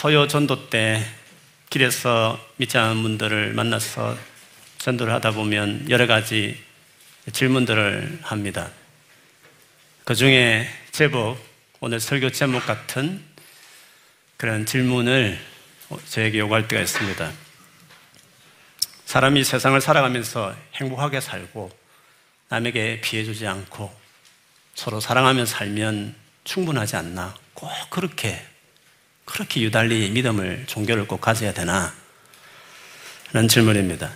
토요 전도 때 길에서 믿지 않은 분들을 만나서 전도를 하다 보면 여러 가지 질문들을 합니다. 그 중에 제법 오늘 설교 제목 같은 그런 질문을 저에게 요구할 때가 있습니다. 사람이 세상을 살아가면서 행복하게 살고 남에게 피해주지 않고 서로 사랑하며 살면 충분하지 않나? 꼭 그렇게, 그렇게 유달리 믿음을, 종교를 꼭 가져야 되나? 라는 질문입니다.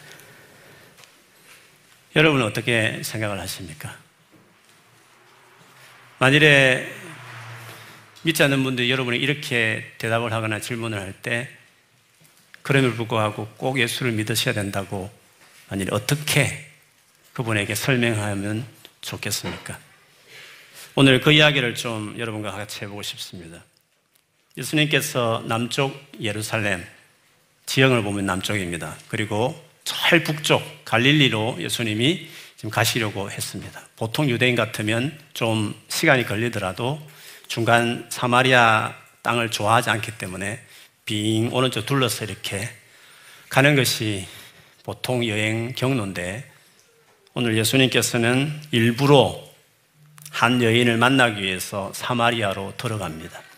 여러분은 어떻게 생각을 하십니까? 만일에 믿지 않는 분들이 여러분이 이렇게 대답을 하거나 질문을 할 때, 그럼에도 불구하고 꼭 예수를 믿으셔야 된다고 만일 어떻게 그분에게 설명하면 좋겠습니까? 오늘 그 이야기를 좀 여러분과 같이 해보고 싶습니다. 예수님께서 남쪽 예루살렘, 지형을 보면 남쪽입니다. 그리고 절 북쪽 갈릴리로 예수님이 지금 가시려고 했습니다. 보통 유대인 같으면 좀 시간이 걸리더라도 중간 사마리아 땅을 좋아하지 않기 때문에 빙 오른쪽 둘러서 이렇게 가는 것이 보통 여행 경로인데 오늘 예수님께서는 일부러 한 여인을 만나기 위해서 사마리아로 들어갑니다.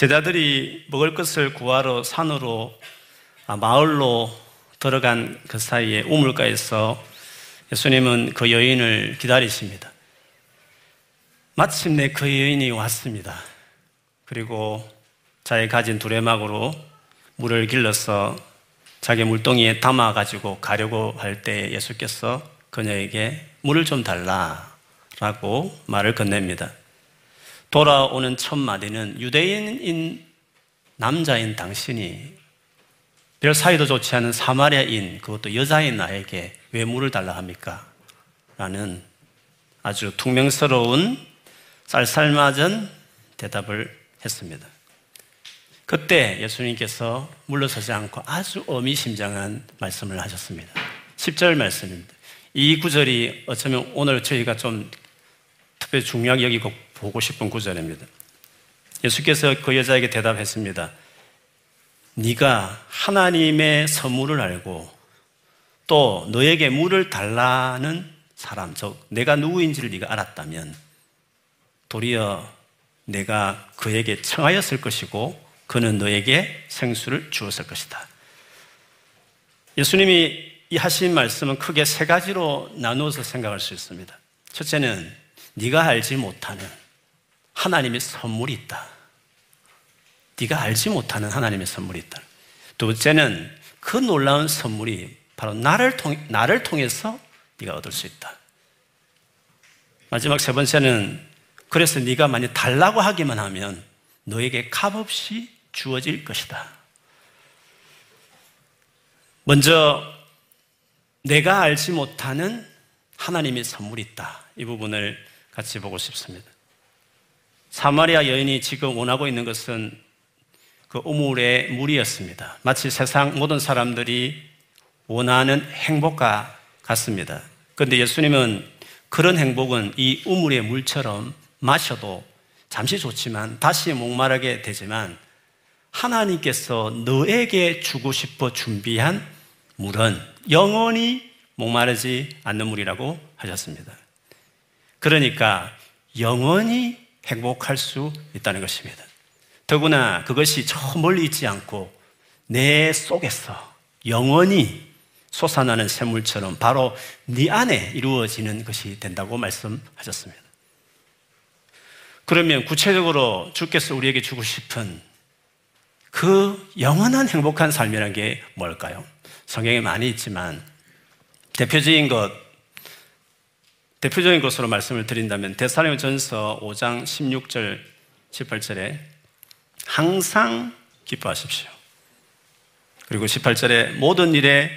제자들이 먹을 것을 구하러 산으로 아, 마을로 들어간 그 사이에 우물가에서 예수님은 그 여인을 기다리십니다. 마침내 그 여인이 왔습니다. 그리고 자기 가진 두레막으로 물을 길러서 자기 물동이에 담아가지고 가려고 할 때 예수께서 그녀에게 물을 좀 달라라고 말을 건넵니다. 돌아오는 첫 마디는 유대인인 남자인 당신이 별 사이도 좋지 않은 사마리아인 그것도 여자인 나에게 왜 물을 달라 합니까? 라는 아주 퉁명스러운 쌀쌀맞은 대답을 했습니다. 그때 예수님께서 물러서지 않고 아주 어미심장한 말씀을 하셨습니다. 10절 말씀입니다. 이 구절이 어쩌면 오늘 저희가 좀 특별히 중요하게 여기고 보고 싶은 구절입니다. 예수께서 그 여자에게 대답했습니다. 네가 하나님의 선물을 알고 또 너에게 물을 달라는 사람, 즉 내가 누구인지를 네가 알았다면 도리어 내가 그에게 청하였을 것이고 그는 너에게 생수를 주었을 것이다. 예수님이 이 하신 말씀은 크게 세 가지로 나누어서 생각할 수 있습니다. 첫째는 네가 알지 못하는 하나님의 선물이 있다. 네가 알지 못하는 하나님의 선물이 있다. 둘째는 그 놀라운 선물이 바로 나를 통 나를 통해서 네가 얻을 수 있다. 마지막 세 번째는 그래서 네가 만약 달라고 하기만 하면 너에게 값없이 주어질 것이다. 먼저 내가 알지 못하는 하나님의 선물이 있다. 이 부분을 같이 보고 싶습니다. 사마리아 여인이 지금 원하고 있는 것은 그 우물의 물이었습니다. 마치 세상 모든 사람들이 원하는 행복과 같습니다. 그런데 예수님은 그런 행복은 이 우물의 물처럼 마셔도 잠시 좋지만 다시 목마르게 되지만 하나님께서 너에게 주고 싶어 준비한 물은 영원히 목마르지 않는 물이라고 하셨습니다. 그러니까 영원히 행복할 수 있다는 것입니다. 더구나 그것이 저 멀리 있지 않고 내 속에서 영원히 솟아나는 샘물처럼 바로 네 안에 이루어지는 것이 된다고 말씀하셨습니다. 그러면 구체적으로 주께서 우리에게 주고 싶은 그 영원한 행복한 삶이라는 게 뭘까요? 성경에 많이 있지만 대표적인 것, 대표적인 것으로 말씀을 드린다면 데살로니 전서 5장 16절 18절에 항상 기뻐하십시오. 그리고 18절에 모든 일에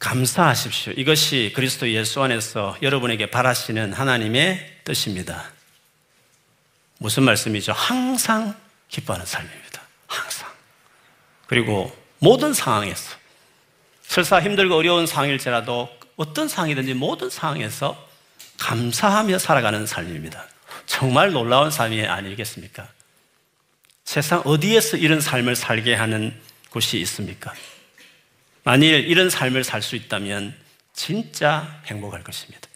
감사하십시오. 이것이 그리스도 예수 안에서 여러분에게 바라시는 하나님의 뜻입니다. 무슨 말씀이죠? 항상 기뻐하는 삶입니다. 항상. 그리고 모든 상황에서 설사 힘들고 어려운 상황일지라도 어떤 상황이든지 모든 상황에서 감사하며 살아가는 삶입니다. 정말 놀라운 삶이 아니겠습니까? 세상 어디에서 이런 삶을 살게 하는 곳이 있습니까? 만일 이런 삶을 살 수 있다면 진짜 행복할 것입니다.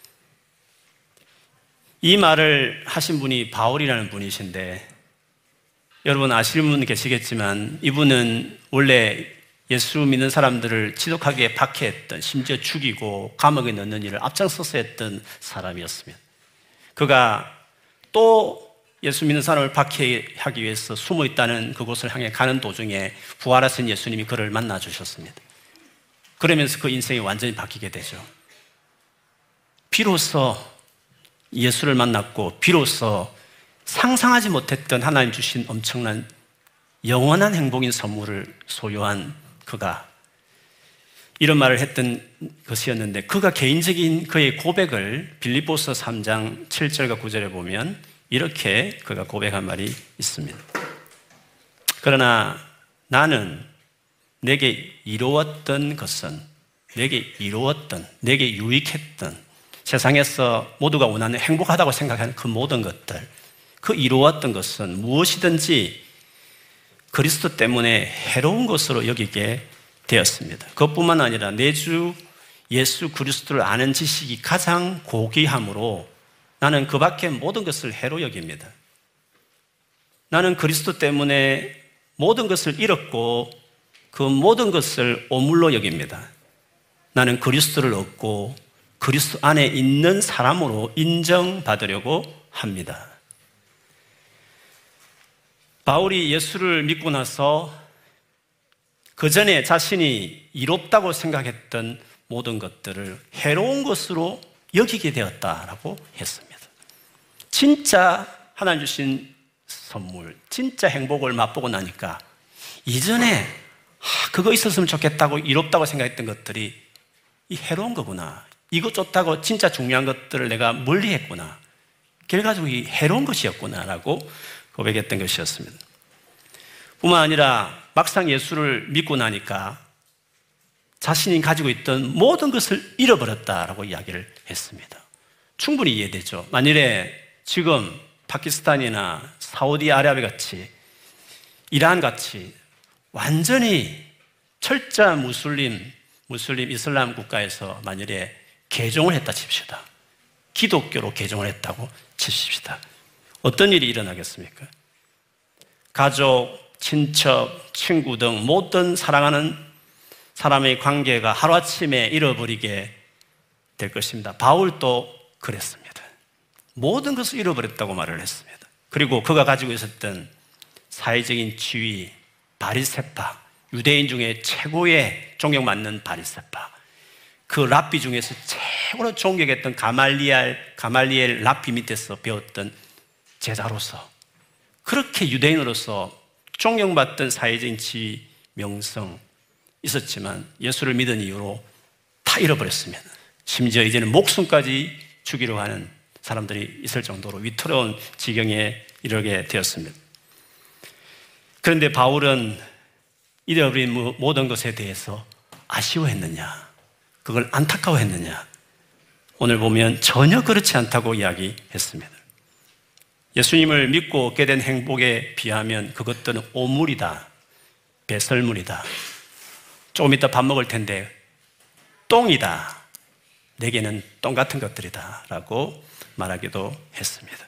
이 말을 하신 분이 바울이라는 분이신데 여러분 아시는 분 계시겠지만 이분은 원래 예수 믿는 사람들을 지독하게 박해했던 심지어 죽이고 감옥에 넣는 일을 앞장서서 했던 사람이었습니다. 그가 또 예수 믿는 사람을 박해하기 위해서 숨어 있다는 그곳을 향해 가는 도중에 부활하신 예수님이 그를 만나 주셨습니다. 그러면서 그 인생이 완전히 바뀌게 되죠. 비로소 예수를 만났고 비로소 상상하지 못했던 하나님 주신 엄청난 영원한 행복인 선물을 소유한 그가 이런 말을 했던 것이었는데 그가 개인적인 그의 고백을 빌리보서 3장 7절과 9절에 보면 이렇게 그가 고백한 말이 있습니다. 그러나 나는 내게 이루었던 것은 내게 이루었던 내게 유익했던 세상에서 모두가 원하는 행복하다고 생각하는 그 모든 것들 그 이루었던 것은 무엇이든지 그리스도 때문에 해로운 것으로 여기게 되었습니다. 그것뿐만 아니라 내주 예수 그리스도를 아는 지식이 가장 고귀함으로 나는 그 밖에 모든 것을 해로 여깁니다. 나는 그리스도 때문에 모든 것을 잃었고 그 모든 것을 오물로 여깁니다. 나는 그리스도를 얻고 그리스도 안에 있는 사람으로 인정받으려고 합니다. 바울이 예수를 믿고 나서 그 전에 자신이 이롭다고 생각했던 모든 것들을 해로운 것으로 여기게 되었다라고 했습니다. 진짜 하나님 주신 선물, 진짜 행복을 맛보고 나니까 이전에 그거 있었으면 좋겠다고 이롭다고 생각했던 것들이 이 해로운 거구나. 이거 좋다고 진짜 중요한 것들을 내가 멀리 했구나. 결과적으로 이 해로운 것이었구나라고 고백했던 것이었습니다. 뿐만 아니라 막상 예수를 믿고 나니까 자신이 가지고 있던 모든 것을 잃어버렸다라고 이야기를 했습니다. 충분히 이해되죠. 만일에 지금 파키스탄이나 사우디아라비아 같이 이란 같이 완전히 철저 무슬림, 무슬림 이슬람 국가에서 만일에 개종을 했다 칩시다. 기독교로 개종을 했다고 칩시다. 어떤 일이 일어나겠습니까? 가족, 친척, 친구 등 모든 사랑하는 사람의 관계가 하루아침에 잃어버리게 될 것입니다. 바울도 그랬습니다. 모든 것을 잃어버렸다고 말을 했습니다. 그리고 그가 가지고 있었던 사회적인 지위, 바리세파, 유대인 중에 최고의 존경받는 바리세파, 그 랍비 중에서 최고로 존경했던 가말리엘, 가말리엘 랍비 밑에서 배웠던 제자로서 그렇게 유대인으로서 존경받던 사회적인 지위, 명성 있었지만 예수를 믿은 이후로 다 잃어버렸으면 심지어 이제는 목숨까지 주기로 하는 사람들이 있을 정도로 위태로운 지경에 이르게 되었습니다. 그런데 바울은 잃어버린 모든 것에 대해서 아쉬워했느냐? 그걸 안타까워했느냐? 오늘 보면 전혀 그렇지 않다고 이야기했습니다. 예수님을 믿고 얻게 된 행복에 비하면 그것들은 오물이다. 배설물이다. 조금 이따 밥 먹을 텐데 똥이다. 내게는 똥 같은 것들이다. 라고 말하기도 했습니다.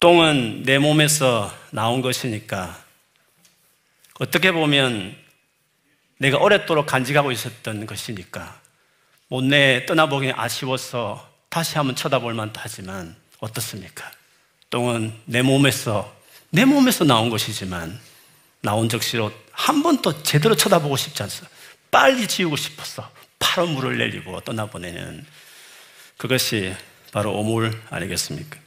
똥은 내 몸에서 나온 것이니까 어떻게 보면 내가 오랫도록 간직하고 있었던 것이니까 못내 떠나보기 아쉬워서 다시 한번 쳐다볼 만도 하지만 어떻습니까? 똥은 내 몸에서 내 몸에서 나온 것이지만 나온 적시로 한번또 제대로 쳐다보고 싶지 않습니다. 빨리 지우고 싶어서 파란 물을 내리고 떠나보내는 그것이 바로 오물 아니겠습니까?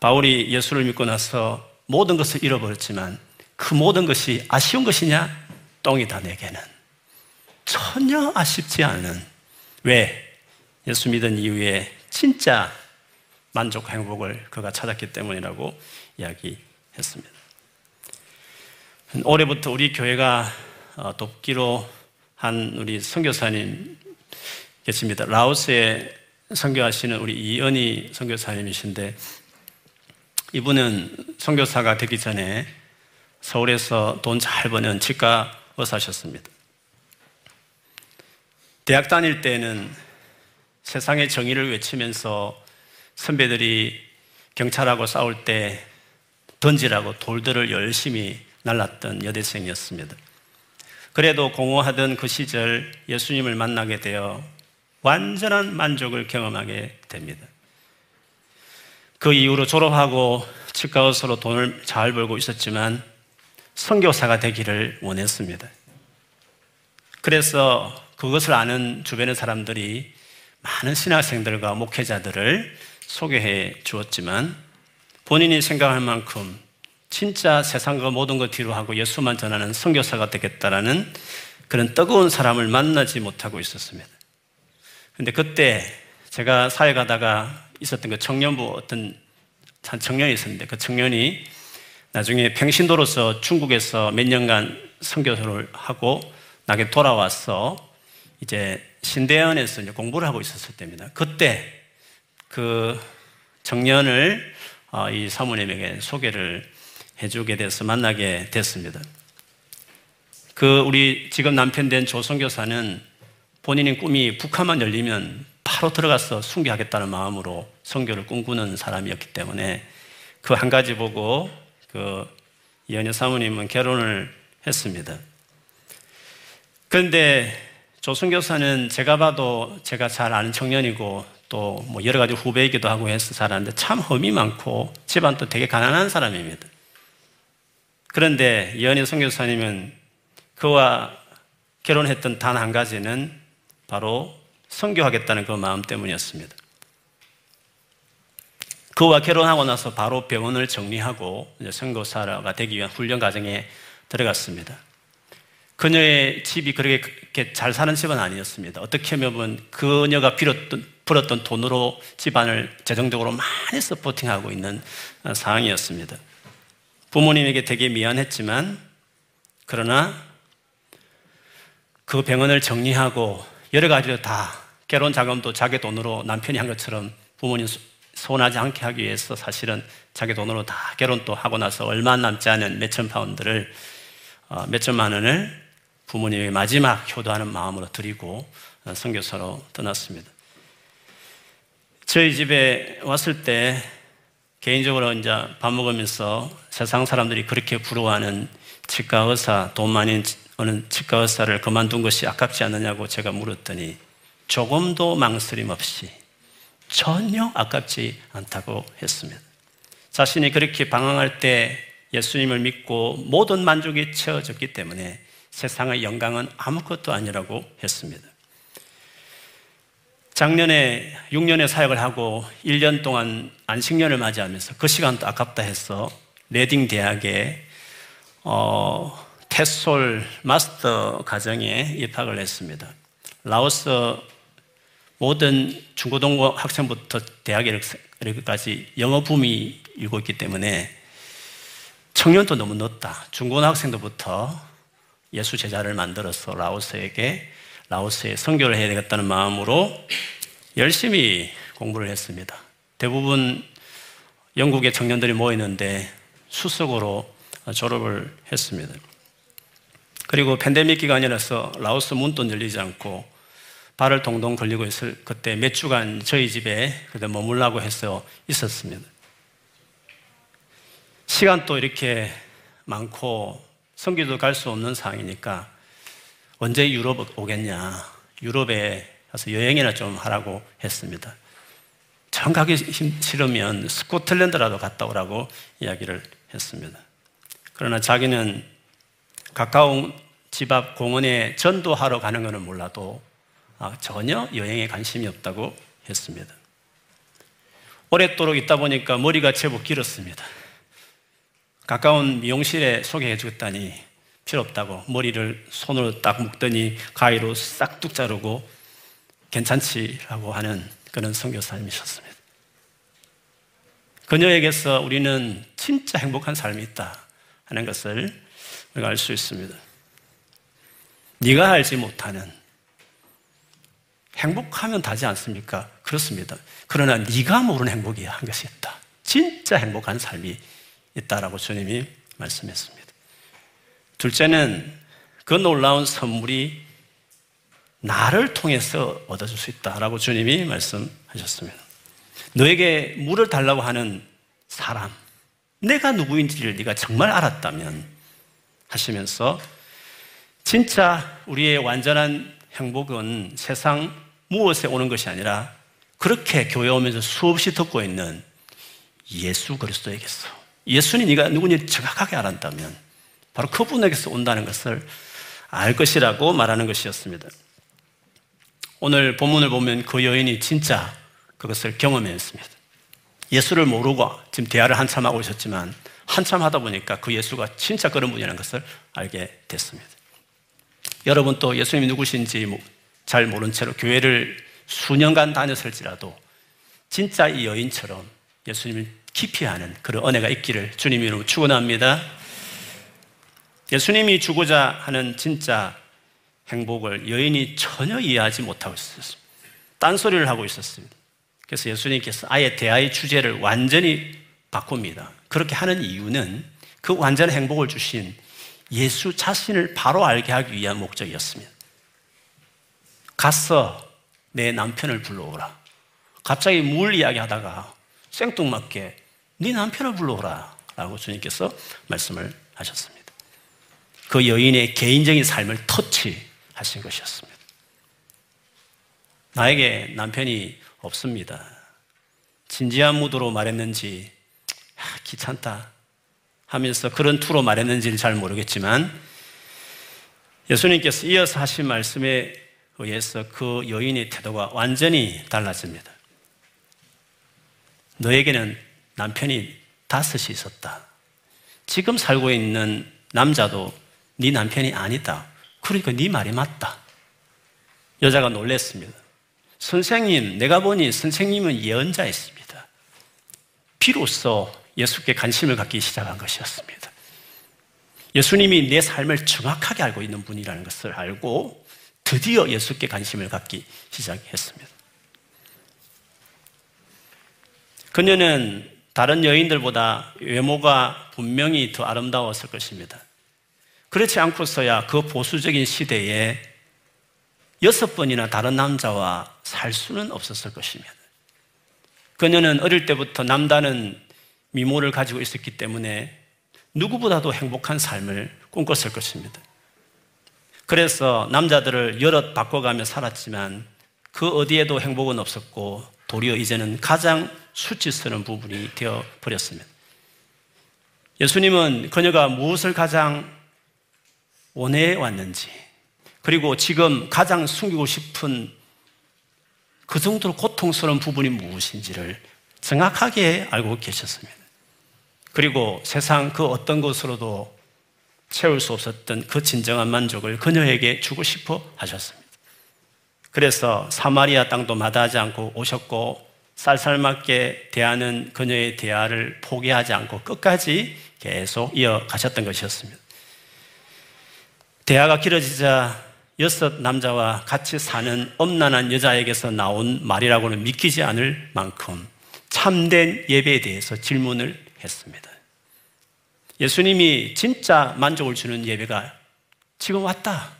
바울이 예수를 믿고 나서 모든 것을 잃어버렸지만 그 모든 것이 아쉬운 것이냐? 똥이다, 내게는. 전혀 아쉽지 않은. 왜? 예수 믿은 이후에 진짜 만족, 행복을 그가 찾았기 때문이라고 이야기했습니다. 올해부터 우리 교회가 어, 돕기로 한 우리 선교사님 계십니다. 라오스에 선교하시는 우리 이은희 선교사님이신데 이분은 선교사가 되기 전에 서울에서 돈 잘 버는 치과 의사셨습니다. 대학 다닐 때는 세상의 정의를 외치면서 선배들이 경찰하고 싸울 때 던지라고 돌들을 열심히 날랐던 여대생이었습니다. 그래도 공허하던 그 시절 예수님을 만나게 되어 완전한 만족을 경험하게 됩니다. 그 이후로 졸업하고 치과 의사로 돈을 잘 벌고 있었지만 선교사가 되기를 원했습니다. 그래서 그것을 아는 주변의 사람들이 많은 신학생들과 목회자들을 소개해 주었지만 본인이 생각할 만큼 진짜 세상과 모든 것 뒤로 하고 예수만 전하는 선교사가 되겠다라는 그런 뜨거운 사람을 만나지 못하고 있었습니다. 근데 그때 제가 사회 가다가 있었던 그 청년부 어떤 한 청년이 있었는데 그 청년이 나중에 평신도로서 중국에서 몇 년간 선교를 하고 나게 돌아와서 이제 신대원에서 이제 공부를 하고 있었을 때입니다. 그때 그 청년을 어, 이 사모님에게 소개를 해주게 돼서 만나게 됐습니다. 그 우리 지금 남편 된 조선교사는 본인의 꿈이 북한만 열리면 바로 들어가서 순교하겠다는 마음으로 선교를 꿈꾸는 사람이었기 때문에 그 한 가지 보고 그 이현여 사모님은 결혼을 했습니다. 그런데 조선교사는 제가 봐도 제가 잘 아는 청년이고 또 뭐 여러 가지 후배이기도 하고 해서 살았는데 참 험이 많고 집안도 되게 가난한 사람입니다. 그런데 이현희 선교사님은 그와 결혼했던 단 한 가지는 바로 선교하겠다는 그 마음 때문이었습니다. 그와 결혼하고 나서 바로 병원을 정리하고 선교사가 되기 위한 훈련 과정에 들어갔습니다. 그녀의 집이 그렇게 잘 사는 집은 아니었습니다. 어떻게 보면 그녀가 빌었던, 벌었던 돈으로 집안을 재정적으로 많이 서포팅하고 있는 상황이었습니다. 부모님에게 되게 미안했지만 그러나 그 병원을 정리하고 여러 가지로 다 결혼 자금도 자기 돈으로 남편이 한 것처럼 부모님 손하지 않게 하기 위해서 사실은 자기 돈으로 다 결혼도 하고 나서 얼마 남지 않은 몇천 파운드를 어, 몇천만 원을 부모님에게 마지막 효도하는 마음으로 드리고 성교사로 떠났습니다. 저희 집에 왔을 때 개인적으로 이제 밥 먹으면서 세상 사람들이 그렇게 부러워하는 치과 의사, 돈 많이 오는 치과 의사를 그만둔 것이 아깝지 않느냐고 제가 물었더니 조금도 망설임 없이 전혀 아깝지 않다고 했습니다. 자신이 그렇게 방황할 때 예수님을 믿고 모든 만족이 채워졌기 때문에 세상의 영광은 아무것도 아니라고 했습니다. 작년에 6년의 사역을 하고 1년 동안 안식년을 맞이하면서 그 시간도 아깝다 해서 레딩 대학에 어, 테솔 마스터 과정에 입학을 했습니다. 라오스 모든 중고등부 학생부터 대학에까지 영어 붐이 일고 있기 때문에 청년도 너무 늦다. 중고등학생도부터 예수 제자를 만들어서 라오스에게 라오스에 선교를 해야 되겠다는 마음으로 열심히 공부를 했습니다. 대부분 영국의 청년들이 모이는데 수석으로 졸업을 했습니다. 그리고 팬데믹 기간이라서 라오스 문도 열리지 않고 발을 동동 걸리고 있을 그때 몇 주간 저희 집에 그때 머물라고 해서 있었습니다. 시간도 이렇게 많고 성교도 갈 수 없는 상황이니까 언제 유럽 오겠냐. 유럽에 가서 여행이나 좀 하라고 했습니다. 정 가기 싫으면 스코틀랜드라도 갔다 오라고 이야기를 했습니다. 그러나 자기는 가까운 집 앞 공원에 전도하러 가는 것은 몰라도 아, 전혀 여행에 관심이 없다고 했습니다. 오랫도록 있다 보니까 머리가 제법 길었습니다. 가까운 미용실에 소개해 주겠다니 필요 없다고 머리를 손으로 딱 묶더니 가위로 싹둑 자르고 괜찮지라고 하는 그런 선교사님이셨습니다. 그녀에게서 우리는 진짜 행복한 삶이 있다 하는 것을 우리가 알 수 있습니다. 네가 알지 못하는 행복하면 다지 않습니까? 그렇습니다. 그러나 네가 모르는 행복이야 한 것이 있다. 진짜 행복한 삶이 있다라고 주님이 말씀했습니다. 둘째는 그 놀라운 선물이 나를 통해서 얻어줄 수 있다라고 주님이 말씀하셨습니다. 너에게 물을 달라고 하는 사람, 내가 누구인지를 네가 정말 알았다면 하시면서 진짜 우리의 완전한 행복은 세상 무엇에 오는 것이 아니라 그렇게 교회 오면서 수없이 듣고 있는 예수 그리스도에게서 예수님 네가 누구인지 정확하게 알았다면 바로 그분에게서 온다는 것을 알 것이라고 말하는 것이었습니다. 오늘 본문을 보면 그 여인이 진짜 그것을 경험했습니다. 예수를 모르고 지금 대화를 한참 하고 있었지만 한참 하다 보니까 그 예수가 진짜 그런 분이라는 것을 알게 됐습니다. 여러분 또 예수님이 누구신지 뭐잘 모른 채로 교회를 수년간 다녔을지라도 진짜 이 여인처럼 예수님을 아는 그런 은혜가 있기를 주님 이름으로 축원합니다. 예수님이 주고자 하는 진짜 행복을 여인이 전혀 이해하지 못하고 있었습니다. 딴소리를 하고 있었습니다. 그래서 예수님께서 아예 대화의 주제를 완전히 바꿉니다. 그렇게 하는 이유는 그 완전 행복을 주신 예수 자신을 바로 알게 하기 위한 목적이었습니다. 갔어. 내 남편을 불러오라. 갑자기 물 이야기 하다가 생뚱맞게 네 남편을 불러오라. 라고 주님께서 말씀을 하셨습니다. 그 여인의 개인적인 삶을 터치하신 것이었습니다. 나에게 남편이 없습니다. 진지한 무도로 말했는지, 아, 귀찮다 하면서 그런 투로 말했는지는 잘 모르겠지만, 예수님께서 이어서 하신 말씀에 의해서 그 여인의 태도가 완전히 달라집니다. 너에게는 남편이 다섯이 있었다. 지금 살고 있는 남자도 네 남편이 아니다. 그러니까 네 말이 맞다. 여자가 놀랬습니다. 선생님, 내가 보니 선생님은 예언자였습니다. 비로소 예수께 관심을 갖기 시작한 것이었습니다. 예수님이 내 삶을 정확하게 알고 있는 분이라는 것을 알고 드디어 예수께 관심을 갖기 시작했습니다. 그녀는 다른 여인들보다 외모가 분명히 더 아름다웠을 것입니다. 그렇지 않고서야 그 보수적인 시대에 여섯 번이나 다른 남자와 살 수는 없었을 것입니다. 그녀는 어릴 때부터 남다른 미모를 가지고 있었기 때문에 누구보다도 행복한 삶을 꿈꿨을 것입니다. 그래서 남자들을 여럿 바꿔가며 살았지만 그 어디에도 행복은 없었고 도리어 이제는 가장 수치스러운 부분이 되어 버렸습니다. 예수님은 그녀가 무엇을 가장 원해 왔는지, 그리고 지금 가장 숨기고 싶은 그 정도로 고통스러운 부분이 무엇인지를 정확하게 알고 계셨습니다. 그리고 세상 그 어떤 것으로도 채울 수 없었던 그 진정한 만족을 그녀에게 주고 싶어 하셨습니다. 그래서 사마리아 땅도 마다하지 않고 오셨고 쌀쌀맞게 대하는 그녀의 대화를 포기하지 않고 끝까지 계속 이어가셨던 것이었습니다. 대화가 길어지자 여섯 남자와 같이 사는 엄난한 여자에게서 나온 말이라고는 믿기지 않을 만큼 참된 예배에 대해서 질문을 했습니다. 예수님이 진짜 만족을 주는 예배가 지금 왔다.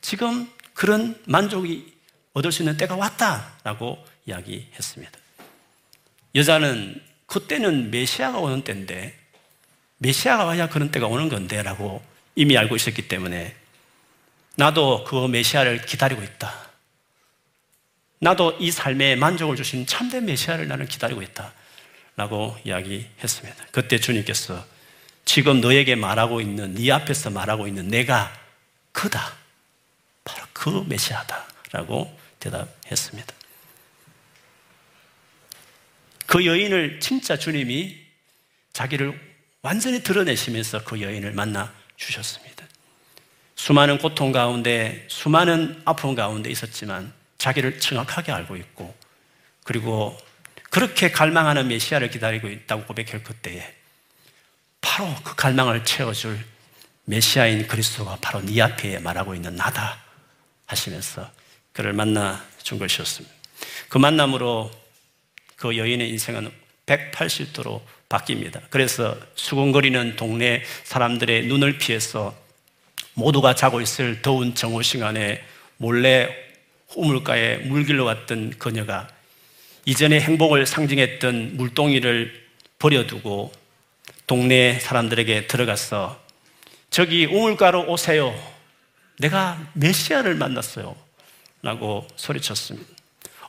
지금 그런 만족이 얻을 수 있는 때가 왔다 라고 이야기했습니다. 여자는 그때는 메시아가 오는 때인데 메시아가 와야 그런 때가 오는 건데 라고 이미 알고 있었기 때문에 나도 그 메시아를 기다리고 있다. 나도 이 삶에 만족을 주신 참된 메시아를 나는 기다리고 있다. 라고 이야기했습니다. 그때 주님께서 지금 너에게 말하고 있는, 네 앞에서 말하고 있는 내가 그다. 바로 그 메시아다. 라고 대답했습니다. 그 여인을 진짜 주님이 자기를 완전히 드러내시면서 그 여인을 만나 주셨습니다. 수많은 고통 가운데, 수많은 아픔 가운데 있었지만 자기를 정확하게 알고 있고, 그리고 그렇게 갈망하는 메시아를 기다리고 있다고 고백할 그때에 바로 그 갈망을 채워줄 메시아인 그리스도가 바로 네 앞에 말하고 있는 나다 하시면서 그를 만나 준 것이었습니다. 그 만남으로 그 여인의 인생은 180도로 바뀝니다. 그래서 수군거리는 동네 사람들의 눈을 피해서 모두가 자고 있을 더운 정오 시간에 몰래 우물가에 물길로 왔던 그녀가 이전의 행복을 상징했던 물동이를 버려두고 동네 사람들에게 들어가서 저기 우물가로 오세요. 내가 메시아를 만났어요. 라고 소리쳤습니다.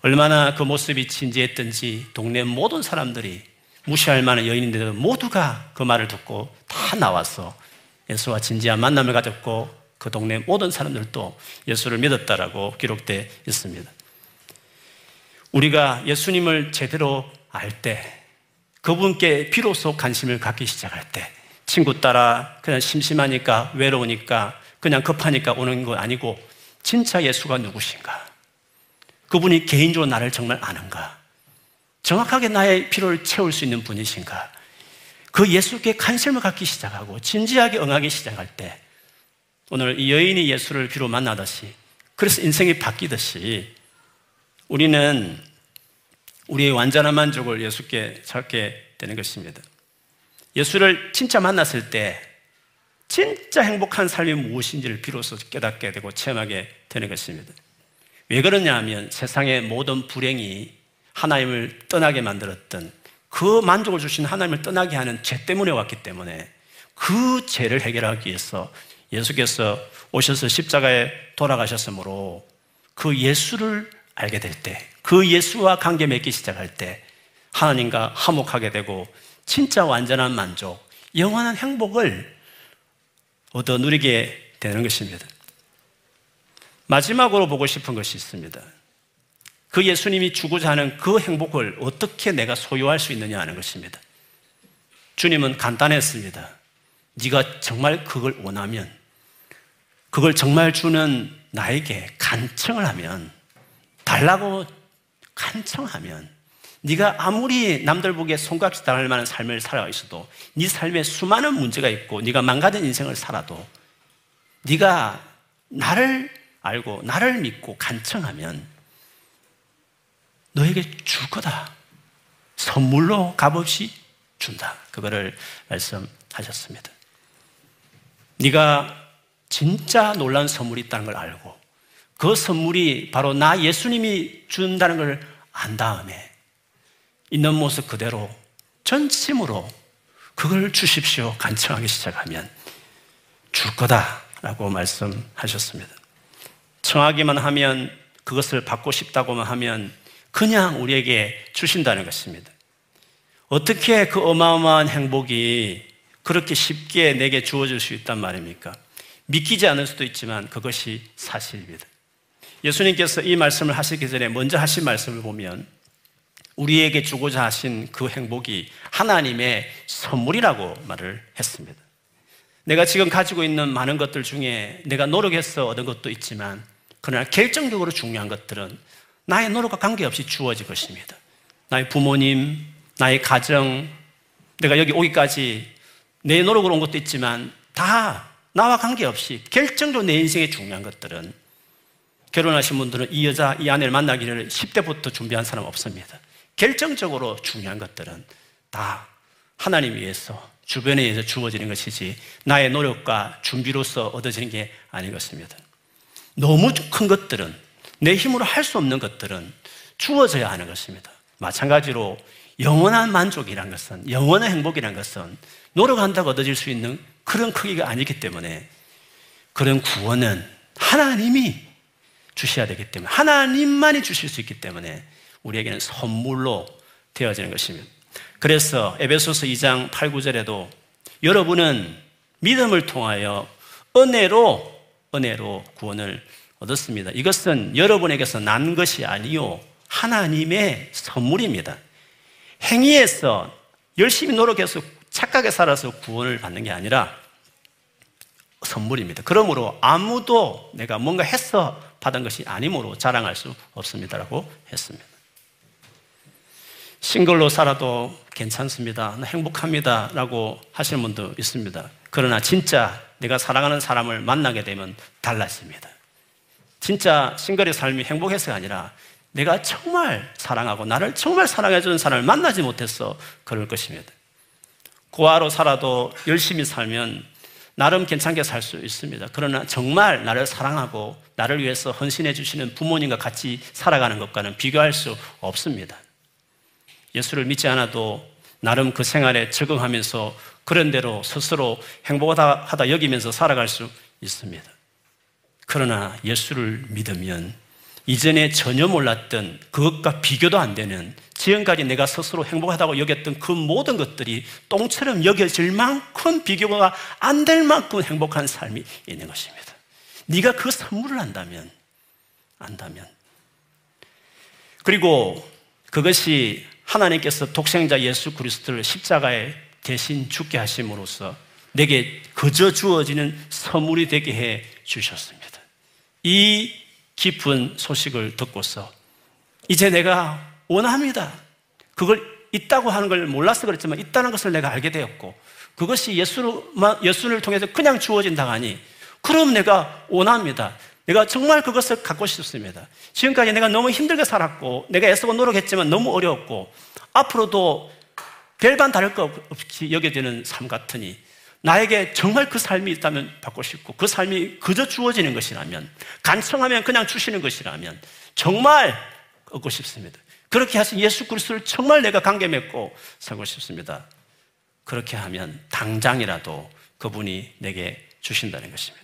얼마나 그 모습이 진지했던지 동네 모든 사람들이 무시할 만한 여인인데도 모두가 그 말을 듣고 다 나와서 예수와 진지한 만남을 가졌고 그 동네 모든 사람들도 예수를 믿었다라고 기록되어 있습니다. 우리가 예수님을 제대로 알 때, 그분께 비로소 관심을 갖기 시작할 때, 친구 따라 그냥 심심하니까, 외로우니까, 그냥 급하니까 오는 거 아니고, 진짜 예수가 누구신가? 그분이 개인적으로 나를 정말 아는가? 정확하게 나의 필요를 채울 수 있는 분이신가? 그 예수께 관심을 갖기 시작하고, 진지하게 응하기 시작할 때, 오늘 이 여인이 예수를 비로 만나듯이, 그래서 인생이 바뀌듯이, 우리는 우리의 완전한 만족을 예수께 찾게 되는 것입니다. 예수를 진짜 만났을 때 진짜 행복한 삶이 무엇인지를 비로소 깨닫게 되고 체험하게 되는 것입니다. 왜 그러냐 하면 세상의 모든 불행이 하나님을 떠나게 만들었던 그 만족을 주신 하나님을 떠나게 하는 죄 때문에 왔기 때문에 그 죄를 해결하기 위해서 예수께서 오셔서 십자가에 돌아가셨으므로 그 예수를 알게 될 때, 그 예수와 관계 맺기 시작할 때 하나님과 화목하게 되고 진짜 완전한 만족, 영원한 행복을 얻어 누리게 되는 것입니다. 마지막으로 보고 싶은 것이 있습니다. 그 예수님이 주고자 하는 그 행복을 어떻게 내가 소유할 수 있느냐 하는 것입니다. 주님은 간단했습니다. 네가 정말 그걸 원하면, 그걸 정말 주는 나에게 간청을 하면 달라고 간청하면 네가 아무리 남들 보기에 손값이 당할 만한 삶을 살아 있어도 네 삶에 수많은 문제가 있고 네가 망가진 인생을 살아도 네가 나를 알고 나를 믿고 간청하면 너에게 줄 거다. 선물로 값없이 준다. 그거를 말씀하셨습니다. 네가 진짜 놀란 선물이 있다는 걸 알고 그 선물이 바로 나 예수님이 준다는 걸 안 다음에 있는 모습 그대로 전심으로 그걸 주십시오. 간청하기 시작하면 줄 거다라고 말씀하셨습니다. 청하기만 하면 그것을 받고 싶다고만 하면 그냥 우리에게 주신다는 것입니다. 어떻게 그 어마어마한 행복이 그렇게 쉽게 내게 주어질 수 있단 말입니까? 믿기지 않을 수도 있지만 그것이 사실입니다. 예수님께서 이 말씀을 하시기 전에 먼저 하신 말씀을 보면 우리에게 주고자 하신 그 행복이 하나님의 선물이라고 말을 했습니다. 내가 지금 가지고 있는 많은 것들 중에 내가 노력해서 얻은 것도 있지만 그러나 결정적으로 중요한 것들은 나의 노력과 관계없이 주어질 것입니다. 나의 부모님, 나의 가정, 내가 여기 오기까지 내 노력으로 온 것도 있지만 다 나와 관계없이 결정적으로 내 인생에 중요한 것들은 결혼하신 분들은 이 여자, 이 아내를 만나기를 10대부터 준비한 사람 없습니다. 결정적으로 중요한 것들은 다 하나님 위해서 주변에 의해서 주어지는 것이지 나의 노력과 준비로서 얻어지는 게 아닌 것입니다. 너무 큰 것들은 내 힘으로 할 수 없는 것들은 주어져야 하는 것입니다. 마찬가지로 영원한 만족이란 것은 영원한 행복이란 것은 노력한다고 얻어질 수 있는 그런 크기가 아니기 때문에 그런 구원은 하나님이 주셔야 되기 때문에 하나님만이 주실 수 있기 때문에 우리에게는 선물로 되어지는 것입니다. 그래서 에베소서 2장 8, 9절에도 여러분은 믿음을 통하여 은혜로 은혜로 구원을 얻었습니다. 이것은 여러분에게서 난 것이 아니요 하나님의 선물입니다. 행위에서 열심히 노력해서 착하게 살아서 구원을 받는 게 아니라 선물입니다. 그러므로 아무도 내가 뭔가 해서 받은 것이 아니므로 자랑할 수 없습니다라고 했습니다. 싱글로 살아도 괜찮습니다. 행복합니다. 라고 하시는 분도 있습니다. 그러나 진짜 내가 사랑하는 사람을 만나게 되면 달라집니다. 진짜 싱글의 삶이 행복해서가 아니라 내가 정말 사랑하고 나를 정말 사랑해주는 사람을 만나지 못해서 그럴 것입니다. 고아로 살아도 열심히 살면 나름 괜찮게 살 수 있습니다. 그러나 정말 나를 사랑하고 나를 위해서 헌신해 주시는 부모님과 같이 살아가는 것과는 비교할 수 없습니다. 예수를 믿지 않아도 나름 그 생활에 적응하면서 그런 대로 스스로 행복하다 여기면서 살아갈 수 있습니다. 그러나 예수를 믿으면 이전에 전혀 몰랐던 그것과 비교도 안 되는 지금까지 내가 스스로 행복하다고 여겼던 그 모든 것들이 똥처럼 여겨질 만큼 비교가 안 될 만큼 행복한 삶이 있는 것입니다. 네가 그 선물을 안다면 안다면 그리고 그것이 하나님께서 독생자 예수 그리스도를 십자가에 대신 죽게 하심으로써 내게 그저 주어지는 선물이 되게 해 주셨습니다. 이 깊은 소식을 듣고서 이제 내가 원합니다. 그걸 있다고 하는 걸 몰라서 그랬지만 있다는 것을 내가 알게 되었고 그것이 예수를 통해서 그냥 주어진다 하니 그럼 내가 원합니다. 내가 정말 그것을 갖고 싶습니다. 지금까지 내가 너무 힘들게 살았고 내가 애쓰고 노력했지만 너무 어려웠고 앞으로도 별반 다를 것 없이 여겨지는 삶 같으니 나에게 정말 그 삶이 있다면 받고 싶고 그 삶이 그저 주어지는 것이라면 간청하면 그냥 주시는 것이라면 정말 얻고 싶습니다. 그렇게 하신 예수 그리스도를 정말 내가 관계 맺고 살고 싶습니다. 그렇게 하면 당장이라도 그분이 내게 주신다는 것입니다.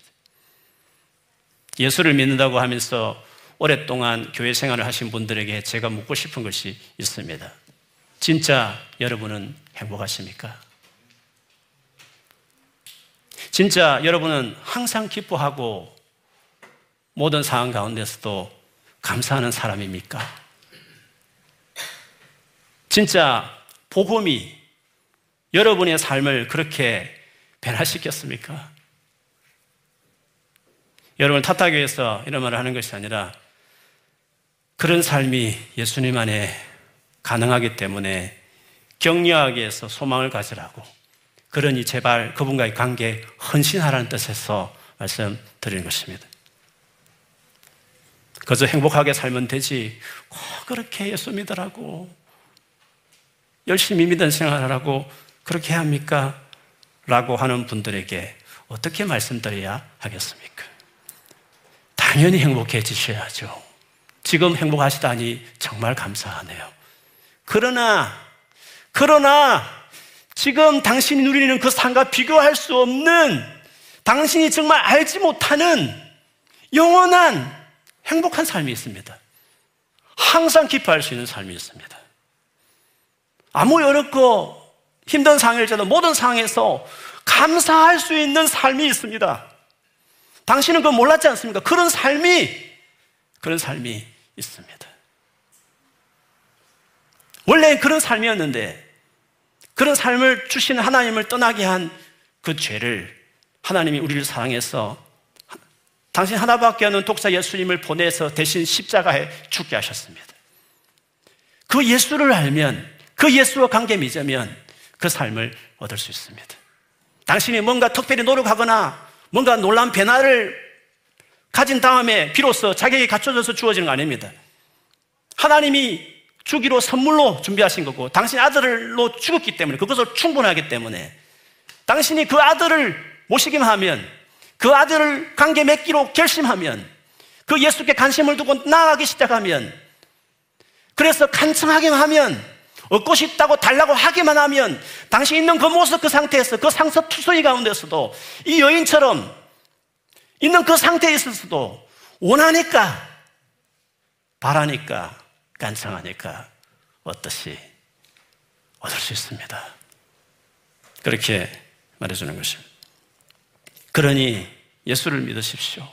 예수를 믿는다고 하면서 오랫동안 교회 생활을 하신 분들에게 제가 묻고 싶은 것이 있습니다. 진짜 여러분은 행복하십니까? 진짜 여러분은 항상 기뻐하고 모든 상황 가운데서도 감사하는 사람입니까? 진짜 복음이 여러분의 삶을 그렇게 변화시켰습니까? 여러분 탓하기 위해서 이런 말을 하는 것이 아니라 그런 삶이 예수님 안에 가능하기 때문에 격려하기 위해서 소망을 가지라고 그러니 제발 그분과의 관계에 헌신하라는 뜻에서 말씀드리는 것입니다. 그저 행복하게 살면 되지. 꼭 그렇게 예수 믿으라고. 열심히 믿은 생활하라고 그렇게 합니까? 라고 하는 분들에게 어떻게 말씀드려야 하겠습니까? 당연히 행복해지셔야죠. 지금 행복하시다니 정말 감사하네요. 그러나, 그러나, 지금 당신이 누리는 그 삶과 비교할 수 없는 당신이 정말 알지 못하는 영원한 행복한 삶이 있습니다. 항상 기뻐할 수 있는 삶이 있습니다. 아무 어렵고 힘든 상황일지라도 모든 상황에서 감사할 수 있는 삶이 있습니다. 당신은 그거 몰랐지 않습니까? 그런 삶이, 그런 삶이 있습니다. 원래 그런 삶이었는데 그런 삶을 주신 하나님을 떠나게 한 그 죄를 하나님이 우리를 사랑해서 당신 하나밖에 없는 독사 예수님을 보내서 대신 십자가에 죽게 하셨습니다. 그 예수를 알면, 그 예수와 관계 맺으면 그 삶을 얻을 수 있습니다. 당신이 뭔가 특별히 노력하거나 뭔가 놀라운 변화를 가진 다음에 비로소 자격이 갖춰져서 주어지는 거 아닙니다. 하나님이 주기로 선물로 준비하신 거고 당신 아들로 죽었기 때문에 그것을 충분하기 때문에 당신이 그 아들을 모시기만 하면 그 아들을 관계 맺기로 결심하면 그 예수께 관심을 두고 나아가기 시작하면 그래서 간청하기만 하면 얻고 싶다고 달라고 하기만 하면 당신 있는 그 모습 그 상태에서 그 상처 투성이 가운데서도 이 여인처럼 있는 그 상태에 있어서도 원하니까 바라니까 간청하니까 어떻이 얻을 수 있습니다. 그렇게 말해주는 것입니다. 그러니 예수를 믿으십시오.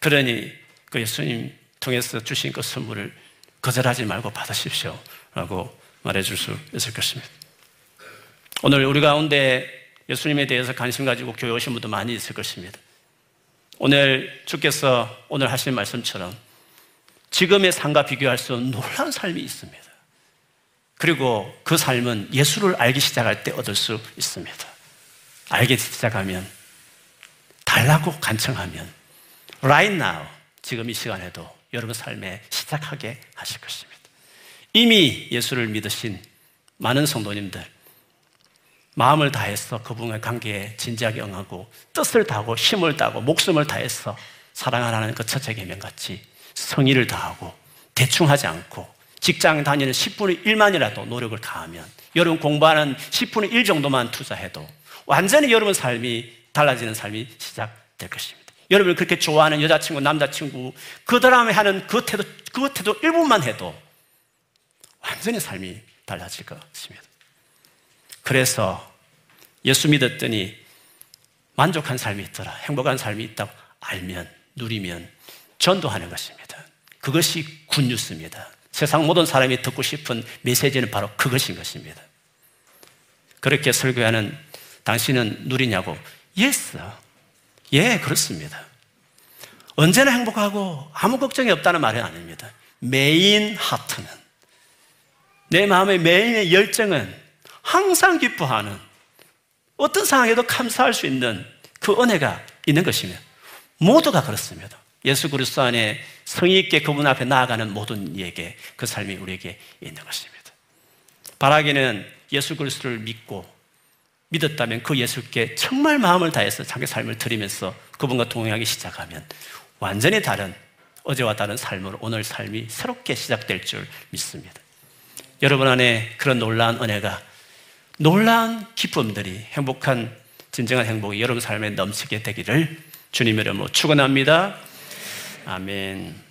그러니 그 예수님 통해서 주신 그 선물을 거절하지 말고 받으십시오. 라고 말해줄 수 있을 것입니다. 오늘 우리 가운데 예수님에 대해서 관심 가지고 교회 오신 분도 많이 있을 것입니다. 오늘 주께서 오늘 하신 말씀처럼 지금의 삶과 비교할 수 놀라운 삶이 있습니다. 그리고 그 삶은 예수를 알기 시작할 때 얻을 수 있습니다. 알기 시작하면, 달라고 간청하면, right now, 지금 이 시간에도 여러분 삶에 시작하게 하실 것입니다. 이미 예수를 믿으신 많은 성도님들, 마음을 다해서 그분과의 관계에 진지하게 응하고 뜻을 다하고 힘을 다하고 목숨을 다해서 사랑하라는 그 첫째 계명 같이 성의를 다하고 대충 하지 않고 직장 다니는 10분의 1만이라도 노력을 다하면 여러분 공부하는 10분의 1 정도만 투자해도 완전히 여러분 삶이 달라지는 삶이 시작될 것입니다. 여러분을 그렇게 좋아하는 여자친구, 남자친구, 그 다음에 하는 그 태도, 그 태도 1분만 해도 완전히 삶이 달라질 것입니다. 그래서 예수 믿었더니 만족한 삶이 있더라, 행복한 삶이 있다고 알면, 누리면 전도하는 것입니다. 그것이 good news입니다. 세상 모든 사람이 듣고 싶은 메시지는 바로 그것인 것입니다. 그렇게 설교하는 당신은 누리냐고? Yes. 예, 그렇습니다. 언제나 행복하고 아무 걱정이 없다는 말은 아닙니다. 메인 하트는, 내 마음의 메인의 열정은 항상 기뻐하는 어떤 상황에도 감사할 수 있는 그 은혜가 있는 것이며 모두가 그렇습니다. 예수 그리스도 안에 성의 있게 그분 앞에 나아가는 모든 이에게 그 삶이 우리에게 있는 것입니다. 바라기는 예수 그리스도를 믿고 믿었다면 그 예수께 정말 마음을 다해서 자기 삶을 드리면서 그분과 동행하기 시작하면 완전히 다른 어제와 다른 삶으로 오늘 삶이 새롭게 시작될 줄 믿습니다. 여러분 안에 그런 놀라운 은혜가 놀라운 기쁨들이 행복한 진정한 행복이 여러분 삶에 넘치게 되기를 주님 이름으로 축원합니다. 아멘.